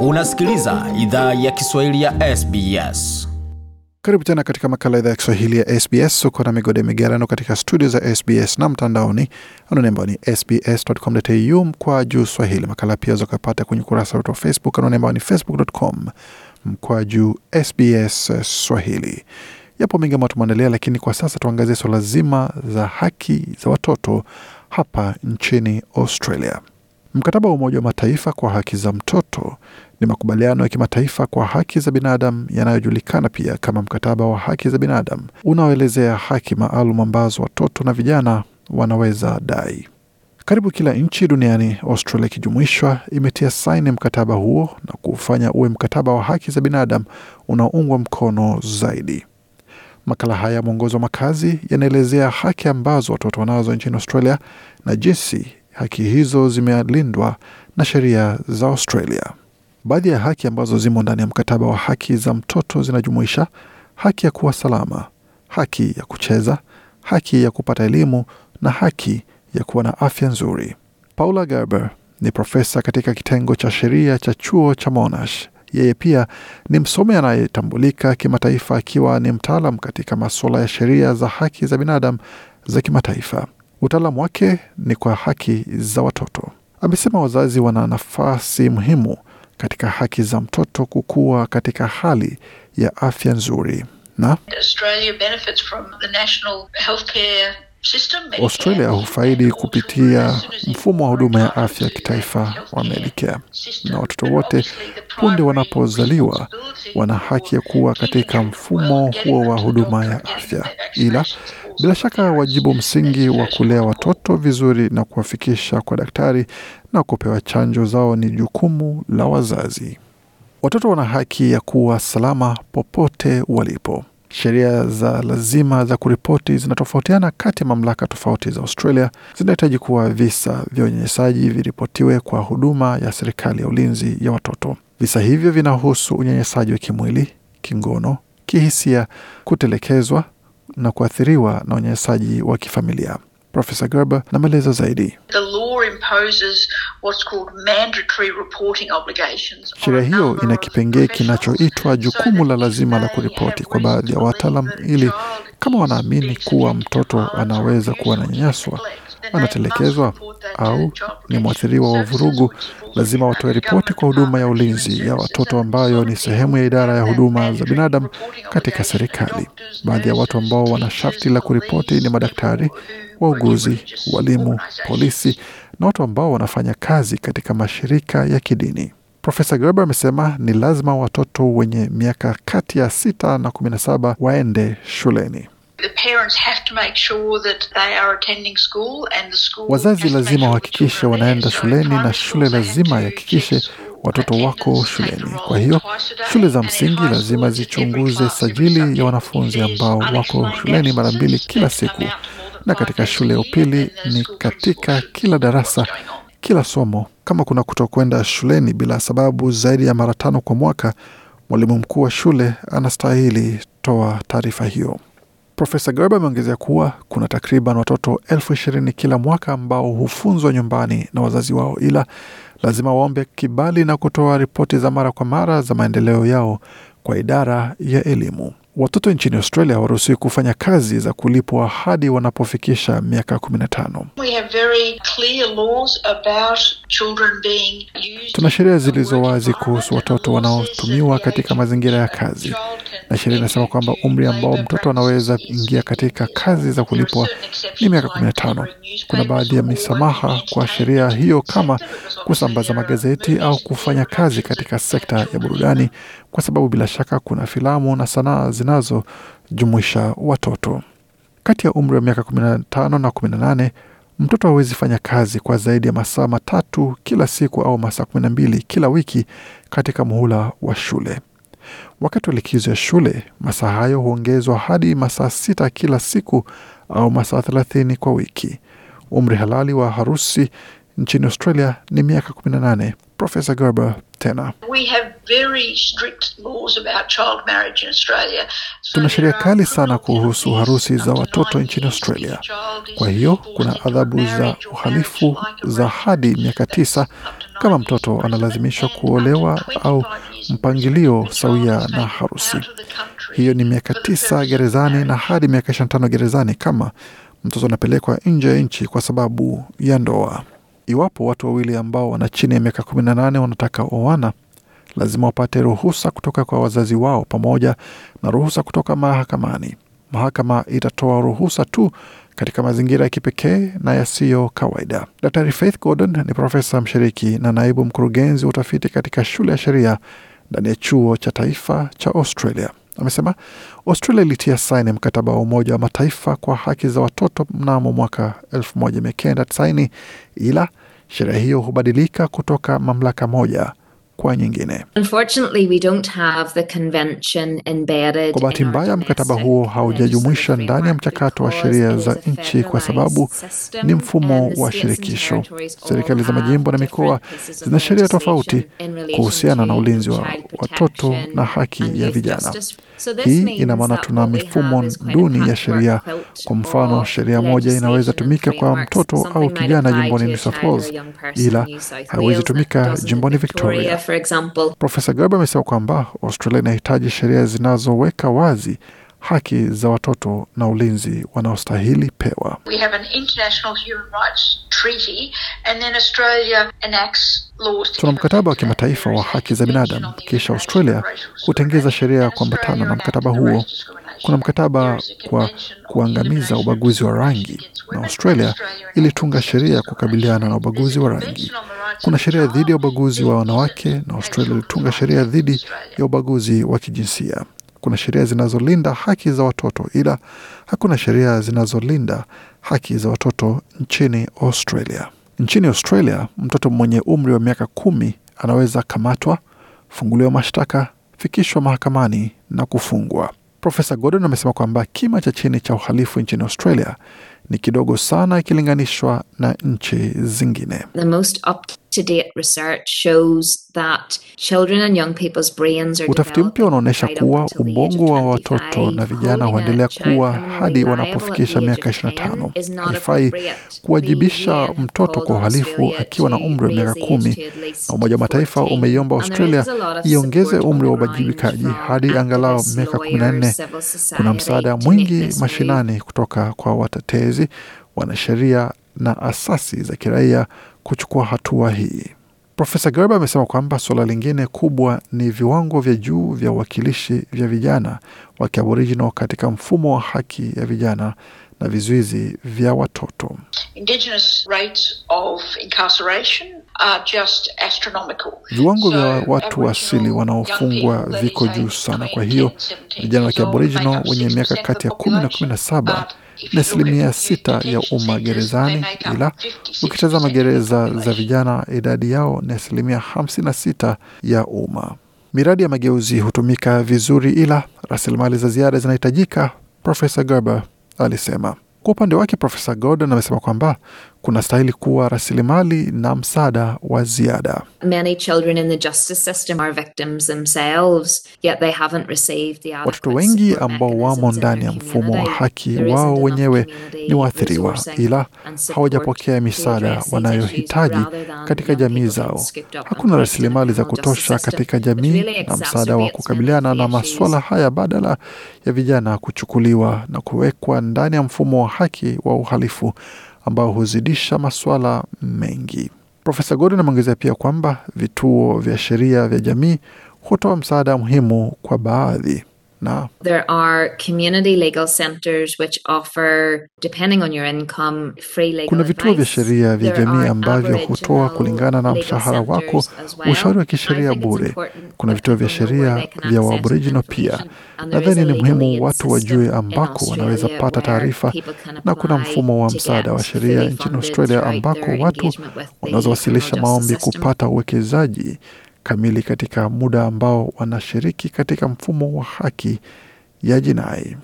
Unasikiliza idhaa ya Kiswahili ya SBS. Karibu tena katika makala idhaa ya Kiswahili ya SBS. Uko na migode migerano katika studio za SBS na mtandaoni anwani ambao ni sbs.com.au mkwa juu swahili. Makala pia zakapata kwenye ukurasa wetu wa Facebook anwani ambao ni facebook.com mkwa juu SBS Swahili. Yapo mengi ambayo tumeandalia, lakini kwa sasa tuangazie swala zima za haki za watoto hapa nchini Australia. Mkataba wa Umoja wa Mataifa kwa haki za mtoto ni makubaliano ya kimataifa kwa haki za binadamu yanayojulikana pia kama mkataba wa haki za binadamu unaoelezea haki maalum ambazo watoto na vijana wanaweza dai. Karibu kila nchi duniani, Australia ikijumuishwa, imetia saini mkataba huo na kuufanya uwe mkataba wa haki za binadamu unaoungwa mkono zaidi. Makala haya ya mwongozo wa makazi yanaelezea haki ambazo watoto wanazo nchini Australia na jinsi haki hizo zimelindwa na sheria za Australia. Baadhi ya haki ambazo zimo ndani ya mkataba wa haki za mtoto zinajumuisha haki ya kuwa salama, haki ya kucheza, haki ya kupata elimu na haki ya kuwa na afya nzuri. Paula Gerber ni profesa katika kitengo cha sheria cha chuo cha Monash. Yeye pia ni msomi anayetambulika kimataifa akiwa ni mtaalam katika masuala ya sheria za haki za binadamu za kimataifa. Utaalamu wake ni kwa haki za watoto. Amesema wazazi wana nafasi muhimu katika haki za mtoto kukua katika hali ya afya nzuri na Australia hufaidi kupitia mfumo wa huduma ya afya ya kitaifa wa Medicare, na watoto wote punde wanapozaliwa wana haki ya kuwa katika mfumo huo wa huduma ya afya, ila bila shaka wajibu msingi wa kulea watoto vizuri na kuwafikisha kwa daktari na kupewa chanjo zao ni jukumu la wazazi. Watoto wana haki ya kuwa salama popote walipo. Sheria za lazima za kuripoti zinatofautiana kati ya mamlaka tofauti za Australia. Zinahitaji kuwa visa vya unyanyasaji viripotiwe kwa huduma ya serikali ya ulinzi ya watoto. Visa hivyo vinahusu unyanyasaji wa kimwili, kingono, kihisia, kutelekezwa na kuathiriwa na unyanyasaji wa kifamilia. Profesa Gerber na maelezo zaidi. Sheria hiyo ina kipengee kinachoitwa jukumu la lazima la kuripoti kwa baadhi ya wataalam, ili kama wanaamini kuwa mtoto anaweza kuwa ananyanyaswa, anatelekezwa au ni mwathiriwa wa vurugu, lazima watoe ripoti kwa huduma ya ulinzi ya watoto ambayo ni sehemu ya idara ya huduma za binadamu katika serikali. Baadhi ya watu ambao wana sharti la kuripoti ni madaktari, wauguzi, walimu, polisi na watu ambao wanafanya kazi katika mashirika ya kidini. Profesa Gerber amesema ni lazima watoto wenye miaka kati ya sita na kumi na saba waende shuleni. Wazazi lazima wahakikishe wanaenda shuleni na shule lazima ihakikishe watoto wako shuleni. Kwa hiyo shule za msingi lazima zichunguze sajili ya wanafunzi ambao wako shuleni mara mbili kila siku, na katika shule ya upili ni katika kila darasa, kila somo. Kama kuna kutokwenda shuleni bila sababu zaidi ya mara tano kwa mwaka, mwalimu mkuu wa shule anastahili toa taarifa hiyo. Profesa Gerbe ameongezea kuwa kuna takriban watoto elfu ishirini kila mwaka ambao hufunzwa nyumbani na wazazi wao, ila lazima waombe kibali na kutoa ripoti za mara kwa mara za maendeleo yao kwa idara ya elimu. Watoto nchini Australia hawaruhusiwi kufanya kazi za kulipwa hadi wanapofikisha miaka 15. Tuna sheria zilizo wazi kuhusu watoto wanaotumiwa katika mazingira ya kazi, na sheria inasema kwamba umri ambao mtoto anaweza ingia katika kazi za kulipwa ni miaka 15. Kuna baadhi ya misamaha kwa sheria hiyo kama kusambaza magazeti au kufanya kazi katika sekta ya burudani, kwa sababu bila shaka kuna filamu na sanaa zinazojumuisha watoto. Kati ya umri wa miaka 15 na 18, mtoto hawezi fanya kazi kwa zaidi ya masaa matatu kila siku au masaa 12 kila wiki katika muhula wa shule. Wakati wa likizo ya shule, masaa hayo huongezwa hadi masaa sita kila siku au masaa 30 kwa wiki. Umri halali wa harusi nchini Australia ni miaka 18. Profesa Gerber tena. We have very strict laws about child marriage in Australia. So Tuna sheria kali sana kuhusu harusi za watoto nchini Australia. Kwa hiyo kuna adhabu za uhalifu za hadi miaka tisa kama mtoto analazimishwa kuolewa au mpangilio sawia na harusi. Hiyo ni miaka tisa gerezani na hadi miaka 25 gerezani kama mtoto anapelekwa nje ya nchi kwa sababu ya ndoa. Iwapo watu wawili ambao wana chini ya miaka 18 wanataka oana, lazima wapate ruhusa kutoka kwa wazazi wao pamoja na ruhusa kutoka mahakamani. Mahakama itatoa ruhusa tu katika mazingira ya kipekee na yasiyo kawaida. Daktari Faith Gordon ni profesa mshiriki na naibu mkurugenzi wa utafiti katika shule ya sheria ndani ya chuo cha taifa cha Australia. Amesema Australia ilitia saini mkataba wa Umoja wa Mataifa kwa haki za watoto mnamo mwaka 1990 ila sheria hiyo hubadilika kutoka mamlaka moja kwa nyingine. Unfortunately, we don't have the convention embedded Kwa bahati mbaya, mkataba huo haujajumuisha ndani ya mchakato wa sheria za nchi kwa sababu ni mfumo wa shirikisho. Serikali za majimbo na mikoa zina sheria tofauti kuhusiana na ulinzi wa watoto na haki ya vijana. Hii ina maana tuna mifumo duni ya sheria. Kwa mfano, sheria moja inaweza tumika kwa mtoto au kijana jimboni New South Wales, ila haiwezi tumika jimboni Victoria. For example. Profesa Gabe amesema kwamba Australia inahitaji sheria zinazoweka wazi haki za watoto na ulinzi wanaostahili pewa. We have an international human rights treaty and then Australia enacts laws Tuna mkataba wa kimataifa wa haki za binadamu, kisha Australia hutengeza sheria ya kuambatana na mkataba huo. Kuna mkataba kwa kuangamiza ubaguzi wa rangi, na Australia ilitunga sheria ya kukabiliana na ubaguzi wa rangi. Kuna sheria dhidi ya ubaguzi wa wanawake na Australia ilitunga sheria dhidi ya ubaguzi wa kijinsia. Kuna sheria zinazolinda haki za watoto, ila hakuna sheria zinazolinda haki za watoto nchini Australia. Nchini Australia, mtoto mwenye umri wa miaka kumi anaweza kamatwa, funguliwa mashtaka, fikishwa mahakamani na kufungwa. Profesa Gordon amesema kwamba kima cha chini cha uhalifu nchini Australia ni kidogo sana ikilinganishwa na nchi zingine. The most up-to-date research shows that children and young people's brains are Utafiti mpya unaonyesha kuwa ubongo wa watoto na vijana huendelea kuwa hadi wanapofikisha miaka 25. 10 Haifai kuwajibisha mtoto kwa uhalifu akiwa na umri wa miaka kumi to na Umoja wa Mataifa 14. umeiomba Australia iongeze umri wa ubajibikaji uwajibikaji hadi angalau miaka kumi na lawyers, nne. civil society Kuna msaada mwingi mashinani kutoka kwa watetezi, wanasheria na asasi za kiraia kuchukua hatua hii. Profesa Gerber amesema kwamba suala lingine kubwa ni viwango vya juu vya uwakilishi vya vijana wa kiaboriginal katika mfumo wa haki ya vijana na vizuizi vya watoto. Indigenous rates of incarceration are just astronomical. Viwango vya watu wa asili wanaofungwa viko juu sana. Kwa hiyo 10 and 17 vijana wa kiaboriginal wenye miaka kati ya kumi na kumi na saba ni asilimia sita ya umma gerezani, ila ukitazama gereza za vijana idadi yao ni asilimia hamsini na sita ya umma. Miradi ya mageuzi hutumika vizuri, ila rasilimali za ziada zinahitajika, Profesa Gerber alisema. Kwa upande wake, Profesa Gordon amesema kwamba kuna stahili kuwa rasilimali na msaada wa ziada. Many children in the justice system are victims themselves, yet they haven't received the Watoto wengi ambao wamo ndani ya mfumo wa haki wao wenyewe ni waathiriwa, ila hawajapokea misaada wanayohitaji katika jamii zao. Hakuna rasilimali za kutosha katika jamii na msaada wa kukabiliana na masuala haya, badala ya vijana kuchukuliwa na kuwekwa ndani ya mfumo wa haki wa uhalifu ambao huzidisha masuala mengi. Profesa Gordon ameongezea pia kwamba vituo vya sheria vya jamii hutoa msaada muhimu kwa baadhi na There are community legal centers which offer, depending on your income, free legal kuna vituo vya sheria vya jamii ambavyo hutoa kulingana na mshahara wako well. ushauri wa kisheria bure. Kuna vituo vya sheria vya Waaboriginal pia. Nadhani ni muhimu watu wajue ambako wanaweza pata taarifa, na kuna mfumo wa msaada wa sheria nchini Australia ambako watu wanaweza wasilisha maombi kupata uwekezaji kamili katika muda ambao wanashiriki katika mfumo wa haki ya jinai.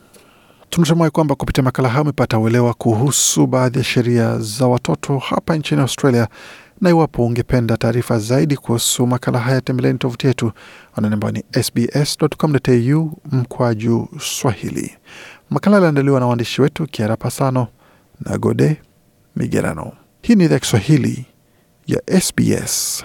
Tunatumai kwamba kupitia makala hayo umepata uelewa kuhusu baadhi ya sheria za watoto hapa nchini Australia na iwapo ungependa taarifa zaidi kuhusu makala haya, tembeleni tovuti yetu anwani ambayo ni sbs.com.au mkwaju Swahili. Makala yaliandaliwa na waandishi wetu Kiara Pasano na Gode Migerano. Hii ni idhaa Kiswahili ya SBS.